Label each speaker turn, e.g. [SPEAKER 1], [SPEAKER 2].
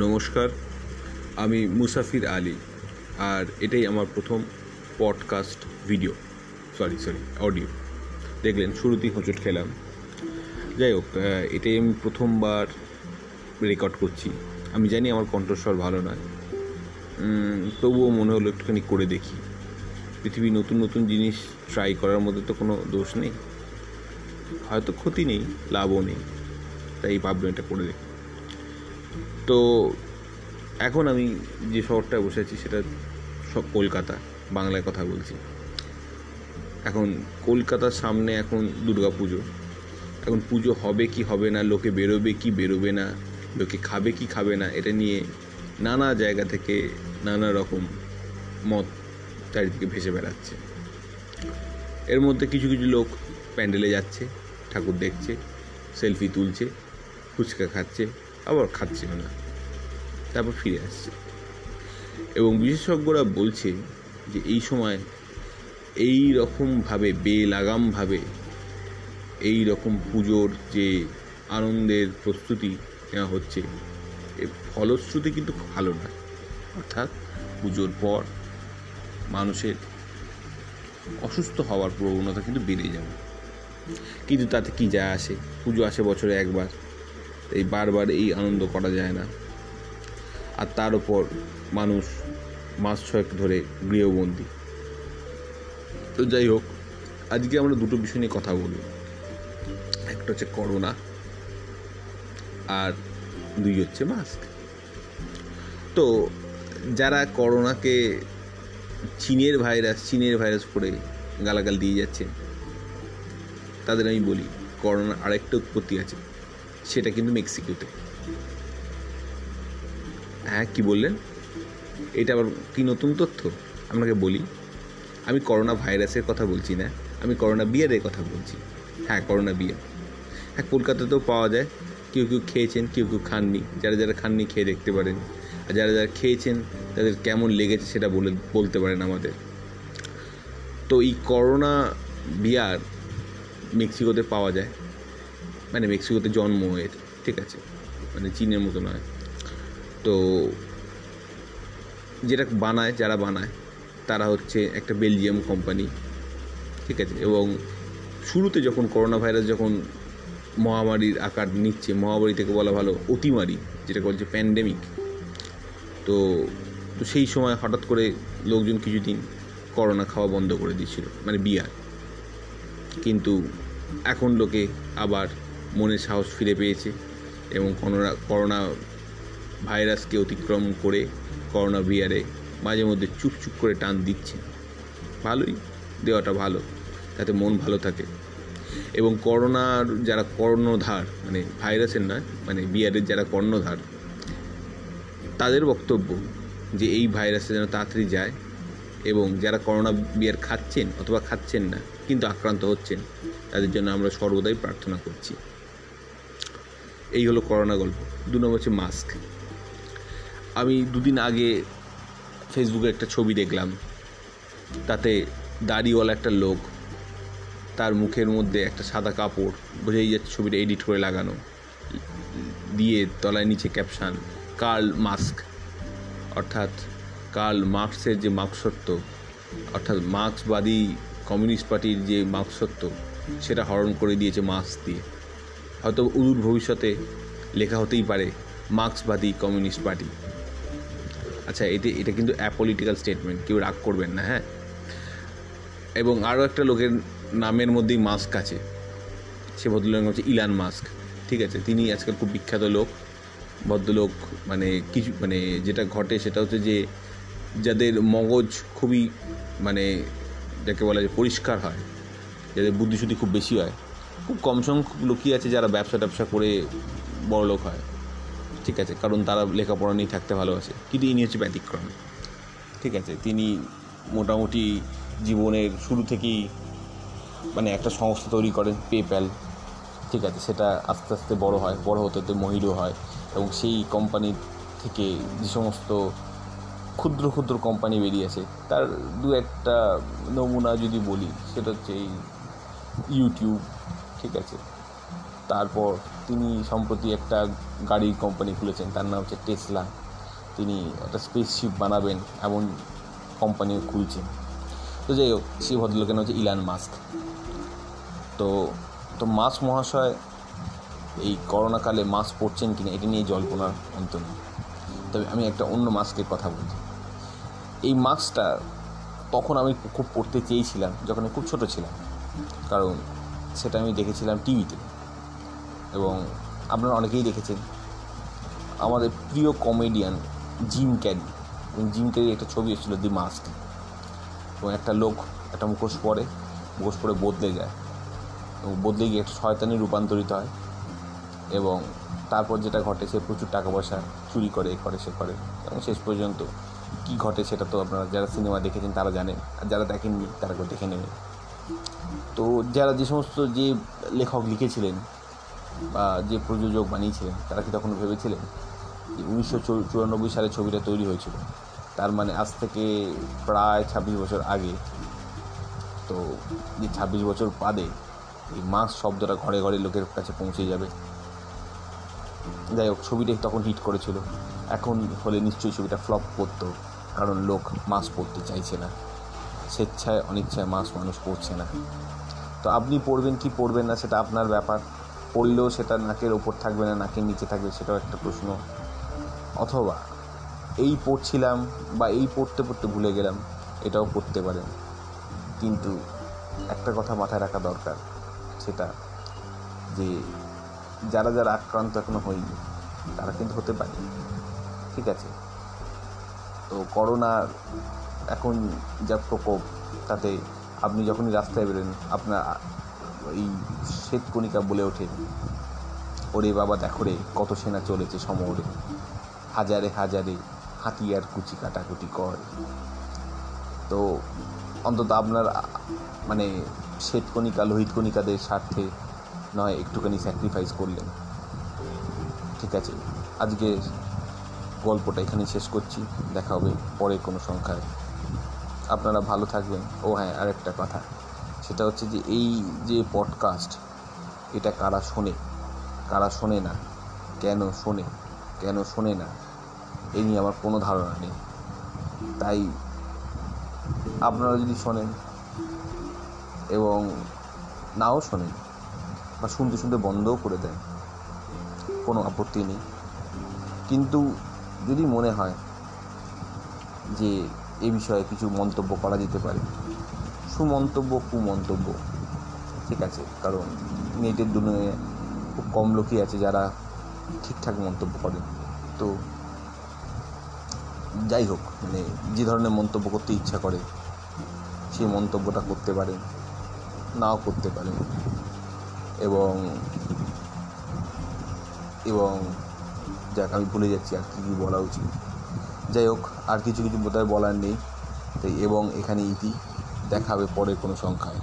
[SPEAKER 1] নমস্কার, আমি মুসাফির আলী, আর এটাই আমার প্রথম podcast video sorry sorry audio দেখলেন, শুরুতেই হোঁচট খেলাম। যাই হোক এটাই আমি প্রথমবার রেকর্ড করছি। আমি জানি আমার কণ্ঠস্বর ভালো নয়। তবুও মনে হলো একটুখানি করে দেখি। পৃথিবীর নতুন নতুন জিনিস ট্রাই করার মধ্যে তো কোনো দোষ নেই। হয়তো ক্ষতি নেই, লাভও নেই। তাই ভাবলাম এটা করে দেখি। তো এখন আমি যে শহরটায় বসে আছি সেটা সব কলকাতা, বাংলায় কথা বলছি। এখন কলকাতার সামনে এখন দুর্গা পুজো এখন পুজো হবে কি হবে না, লোকে বেরোবে কি বেরোবে না, লোকে খাবে কি খাবে না, এটা নিয়ে নানা জায়গা থেকে নানা রকম মত চারিদিকে ভেসে বেড়াচ্ছে। এর মধ্যে কিছু কিছু লোক প্যান্ডেলে যাচ্ছে, ঠাকুর দেখছে, সেলফি তুলছে, ফুচকা খাচ্ছে আবার খাচ্ছেও না? তারপর ফিরে আসছে। এবং বিশেষজ্ঞরা বলছে যে এই সময় এই রকমভাবে বেলাগামভাবে এই রকম পুজোর যে আনন্দের প্রস্তুতি নেওয়া হচ্ছে, এর ফলশ্রুতি কিন্তু ভালো নয়। অর্থাৎ পুজোর পর মানুষের অসুস্থ হওয়ার প্রবণতা কিন্তু বেড়ে যাবে। কিন্তু তাতে কি যায় আসে? পুজো আসে বছরে একবার। এই বারবার এই আনন্দ করা যায় না। আর তার উপর মানুষ মাস ছয়েক ধরে গৃহবন্দী। তো যাই হোক, আজকে আমরা দুটো বিষয় নিয়ে কথা বলব একটা হচ্ছে করোনা, আর দুই হচ্ছে মাস্ক তো যারা করোনাকে চীনের ভাইরাস চীনের ভাইরাস করে গালাগাল দিয়ে যাচ্ছেন তাদের আমি বলি, করোনার আরেকটা উৎপত্তি আছে। সেটা কিন্তু মেক্সিকোতে। হ্যাঁ কি বললেন? এটা আবার কি নতুন তথ্য? আপনাকে বলি, আমি করোনা ভাইরাসের কথা বলছি না, আমি করোনা বিয়ারের কথা বলছি। হ্যাঁ করোনা বিয়ার। হ্যাঁ কলকাতাতেও পাওয়া যায়, কেউ কেউ খেয়েছেন, কেউ কেউ খাননি, যারা যারা খাননি খেয়ে দেখতে পারেন। আর যারা যারা খেয়েছেন, তাদের কেমন লেগেছে সেটা বলে, বলতে পারেন আমাদের। তো এই করোনা বিয়ার মেক্সিকোতে পাওয়া যায়। মানে মেক্সিকোতে জন্ম এর ঠিক আছে? মানে চীনের মতো নয়। তো যেটা বানায়, যারা বানায়, তারা হচ্ছে একটা বেলজিয়াম কোম্পানি ঠিক আছে? এবং শুরুতে যখন করোনা ভাইরাস যখন মহামারীর আকার নিচ্ছে, মহামারী থেকে বলা ভালো অতিমারি যেটা বলছে প্যান্ডেমিক তো তো সেই সময় হঠাৎ করে লোকজন কিছুদিন করোনা খাওয়া বন্ধ করে দিয়েছিল মানে বিয়ার। কিন্তু এখন লোকে আবার মনের সাহস ফিরে পেয়েছে এবং করোনা করোনা ভাইরাসকে অতিক্রম করে করোনা বিয়ারে মাঝে মধ্যে চুপ চুপ করে টান দিচ্ছে। ভালোই, দেওয়াটা ভালো, তাতে মন ভালো থাকে। এবং করোনার যারা কর্ণধার মানে ভাইরাসের নয় মানে বিয়ারের যারা কর্ণধার, তাদের বক্তব্য যে এই ভাইরাসটা যেন তাড়াতাড়ি যায় এবং যারা করোনা বিয়ার খাচ্ছেন অথবা খাচ্ছেন না, কিন্তু আক্রান্ত হচ্ছেন, তাদের জন্য আমরা সর্বদাই প্রার্থনা করছি। এই হলো করোনা গল্প। দু নম্বর হচ্ছে মাস্ক আমি দুদিন আগে ফেসবুকে একটা ছবি দেখলাম। তাতে দাড়িওয়ালা একটা লোক, তার মুখের মধ্যে একটা সাদা কাপড়, বোঝাই যাচ্ছে ছবিটা এডিট করে লাগানো। দিয়ে তলায় নিচে ক্যাপশান কার্ল মাস্ক অর্থাৎ কার্ল মার্কসের যে মার্কসত্ব অর্থাৎ মার্ক্সবাদী কমিউনিস্ট পার্টির যে মার্কসত্ব সেটা হরণ করে দিয়েছে মাস্ক দিয়ে। হয়তো উদূর ভবিষ্যতে লেখা হতেই পারে, মার্ক্সবাদী কমিউনিস্ট পার্টি। আচ্ছা এতে এটা কিন্তু অ্যাপলিটিক্যাল স্টেটমেন্ট কেউ রাগ করবেন না হ্যাঁ? এবং আরও একটা লোকের নামের মধ্যেই মাস্ক আছে। সে ভদ্রলোক হচ্ছে ইলান মাস্ক, ঠিক আছে? তিনি আজকাল খুব বিখ্যাত লোক, ভদ্রলোক মানে কিছু মানে যেটা ঘটে সেটা হচ্ছে যে যাদের মগজ খুবই মানে যাকে বলা যায় পরিষ্কার হয়, যাদের বুদ্ধিশুদ্ধি খুব বেশি হয় খুব কম সংখ্যক লোকই আছে যারা ব্যবসা ট্যাবসা করে বড় লোক হয়। ঠিক আছে, কারণ তারা লেখাপড়া নিয়ে থাকতে ভালোবাসে। কিন্তু ইনি হচ্ছে ব্যতিক্রম। ঠিক আছে, তিনি মোটামুটি জীবনের শুরু থেকেই মানে একটা সংস্থা তৈরি করেন পেপ্যাল ঠিক আছে, সেটা আস্তে আস্তে বড় হয়, বড় হতে হতে মহিলা হয়। এবং সেই কোম্পানি থেকে যে সমস্ত ক্ষুদ্র ক্ষুদ্র কোম্পানি বেরিয়েছে তার দু একটা নমুনা যদি বলি, সেটা হচ্ছে এই ইউটিউব ঠিক আছে। তারপর তিনি সম্প্রতি একটা গাড়ির কোম্পানি খুলেছেন, তার নাম হচ্ছে টেসলা তিনি একটা স্পেসশিপ বানাবেন এমন কোম্পানিও খুলছেন। তো যাই হোক, সেই ভদ্রলোকের নাম হচ্ছে ইলান মাস্ক তো তো মাস মহাশয় এই করোনাকালে মাস্ক পরছেন কিনা, এটা নিয়ে জল্পনার অন্ত নেই। তবে আমি একটা অন্য মাস্কের কথা বলছি। এই মাস্কটা তখন আমি খুব পড়তে চেয়েছিলাম, যখন খুব ছোটো ছিলাম। কারণ সেটা আমি দেখেছিলাম টিভিতে। এবং আপনারা অনেকেই দেখেছেন, আমাদের প্রিয় কমেডিয়ান জিম ক্যারি। এবং জিম ক্যারি একটা ছবি এসেছিল দি মাস্ক এবং একটা লোক, একটা মুখোশ পরে মুখোশ পরে বদলে যায়। এবং বদলে গিয়ে একটা শয়তানি রূপান্তরিত হয়। এবং তারপর যেটা ঘটে, সে প্রচুর টাকা পয়সা চুরি করে, এ করে, সে করে। এবং শেষ পর্যন্ত কী ঘটে সেটা তো আপনারা যারা সিনেমা দেখেছেন, তারা জানেন। আর যারা দেখেননি, তারা দেখে নেবেন তো যারা যে সমস্ত যে লেখক লিখেছিলেন বা যে প্রযোজক বানিয়েছিলেন, তারা কি তখন ভেবেছিলেন যে উনিশশো চুরানব্বই সালে ছবিটা তৈরি হয়েছিল? তার মানে আজ থেকে প্রায় ছাব্বিশ বছর আগে। তো যে ছাব্বিশ বছর বাদে এই মাস শব্দটা ঘরে ঘরে লোকের কাছে পৌঁছে যাবে। যাই হোক ছবিটা তখন হিট করেছিল। এখন হলে নিশ্চয়ই ছবিটা ফ্লপ করতো, কারণ লোক মাস পড়তে চাইছে না। স্বেচ্ছায়, অনিচ্ছায় মাস মানুষ পড়ছে না। তো আপনি পড়বেন কি পড়বেন না সেটা আপনার ব্যাপার। পড়লেও সেটা নাকের ওপর থাকবে না, নাকের নিচে থাকবে সেটাও একটা প্রশ্ন। অথবা এই পড়ছিলাম বা এই পড়তে পড়তে ভুলে গেলাম, এটাও পড়তে পারেন। কিন্তু একটা কথা মাথায় রাখা দরকার সেটা যে যারা যারা আক্রান্ত এখনও হয়নি, তারা কিন্তু হতে পারে। ঠিক আছে? তো করোনার এখন যা প্রকোপ, তাতে আপনি যখনই রাস্তায় বেরোন, আপনার এই শ্বেতকণিকা বলে ওঠে, ওরে বাবা, দেখো রে, কত সেনা চলেছে সমরে। হাজারে হাজারে হাতিয়ার কুচি কাটাকুটি কর। তো অন্তত আপনার মানে শ্বেতকণিকা লোহিত কণিকাদের স্বার্থে নয়, একটুখানি স্যাক্রিফাইস করলেন। ঠিক আছে আজকে গল্পটা এখানে শেষ করছি। দেখা হবে পরে কোনো সংখ্যায়। আপনারা ভালো থাকবেন। ও হ্যাঁ আরেকটা কথা। সেটা হচ্ছে যে এই যে পডকাস্ট এটা কারা শোনে? কারা শোনে না? কেন শোনে? কেন শোনে না? এই নিয়ে আমার কোনো ধারণা নেই। তাই আপনারা যদি শোনেন এবং নাও শোনেন বা শুনতে শুনতে বন্ধও করে দেন, কোনো আপত্তি নেই। কিন্তু যদি মনে হয় যে এ বিষয়ে কিছু মন্তব্য করা যেতে পারে। সুমন্তব্য, কুমন্তব্য, ঠিক আছে, কারণ নেটের দুনিয়ায় খুব কম লোকই আছে যারা ঠিকঠাক মন্তব্য করেন। তো যাই হোক মানে যে ধরনের মন্তব্য করতে ইচ্ছা করে সেই মন্তব্যটা করতে পারেন, নাও করতে পারেন। এবং এবং যাক, আমি ভুলে যাচ্ছি আর কী কী বলা উচিত। যাই হোক, আর কিছু কিছু বোধহয় বলার নেই। তাই এবং এখানে ইতি দেখা হবে পরের কোনো সংখ্যায়।